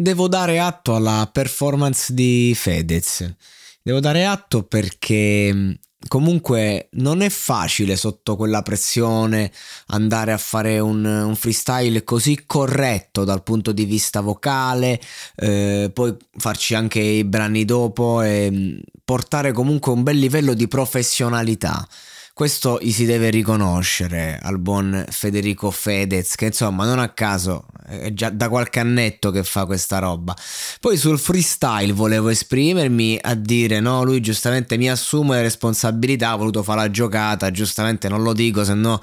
Devo dare atto alla performance di Fedez. Devo dare atto perché comunque non è facile sotto quella pressione andare a fare un, un freestyle così corretto dal punto di vista vocale, eh, poi farci anche i brani dopo e portare comunque un bel livello di professionalità. Questo gli si deve riconoscere al buon Federico Fedez, che insomma non a caso è già da qualche annetto che fa questa roba. Poi sul freestyle volevo esprimermi a dire no, lui giustamente mi assume le responsabilità, ha voluto fare la giocata, giustamente non lo dico, se no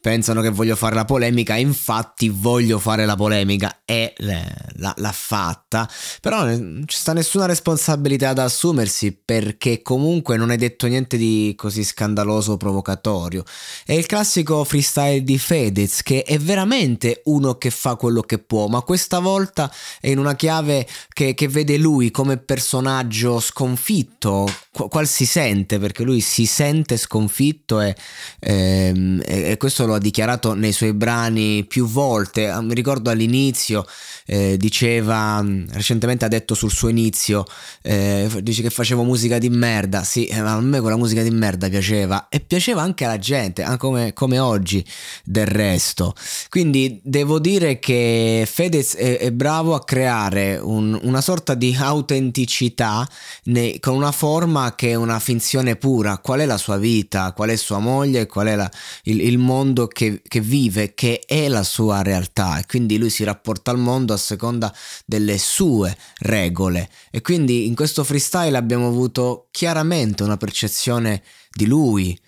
pensano che voglio fare la polemica, infatti voglio fare la polemica e l'ha fatta, però non ci sta nessuna responsabilità da assumersi perché comunque non hai detto niente di così scandaloso o provocatorio. È il classico freestyle di Fedez che è veramente uno che fa quello che può, ma questa volta è in una chiave che, che vede lui come personaggio sconfitto, qual si sente, perché lui si sente sconfitto e, ehm, e, questo lo ha dichiarato nei suoi brani più volte. Ah, mi ricordo all'inizio eh, diceva, recentemente ha detto sul suo inizio, eh, dice che facevo musica di merda, sì, eh, ma a me quella musica di merda piaceva e piaceva anche alla gente, come, come oggi del resto. Quindi devo dire che Fedez è, è bravo a creare un, una sorta di autenticità ne, con una forma che è una finzione pura. Qual è la sua vita, qual è sua moglie, qual è la, il, il, mondo che, che vive, che è la sua realtà. E quindi lui si rapporta al mondo a seconda delle sue regole. E quindi in questo freestyle abbiamo avuto chiaramente una percezione di lui,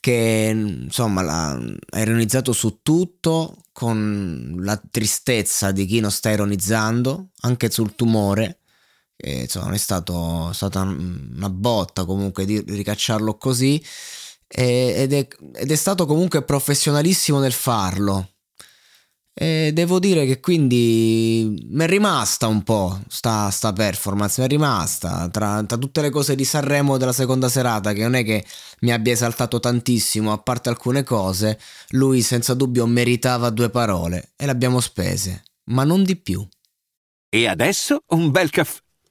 che insomma ha ironizzato su tutto con la tristezza di chi non sta ironizzando, anche sul tumore, che insomma non è stato, stata una botta comunque di ricacciarlo così, ed è, ed è stato comunque professionalissimo nel farlo. E devo dire che quindi mi è rimasta un po' sta, sta performance, mi è rimasta tra, tra, tutte le cose di Sanremo della seconda serata che non è che mi abbia esaltato tantissimo, a parte alcune cose, lui senza dubbio meritava due parole e le abbiamo spese, ma non di più. E adesso un bel caffè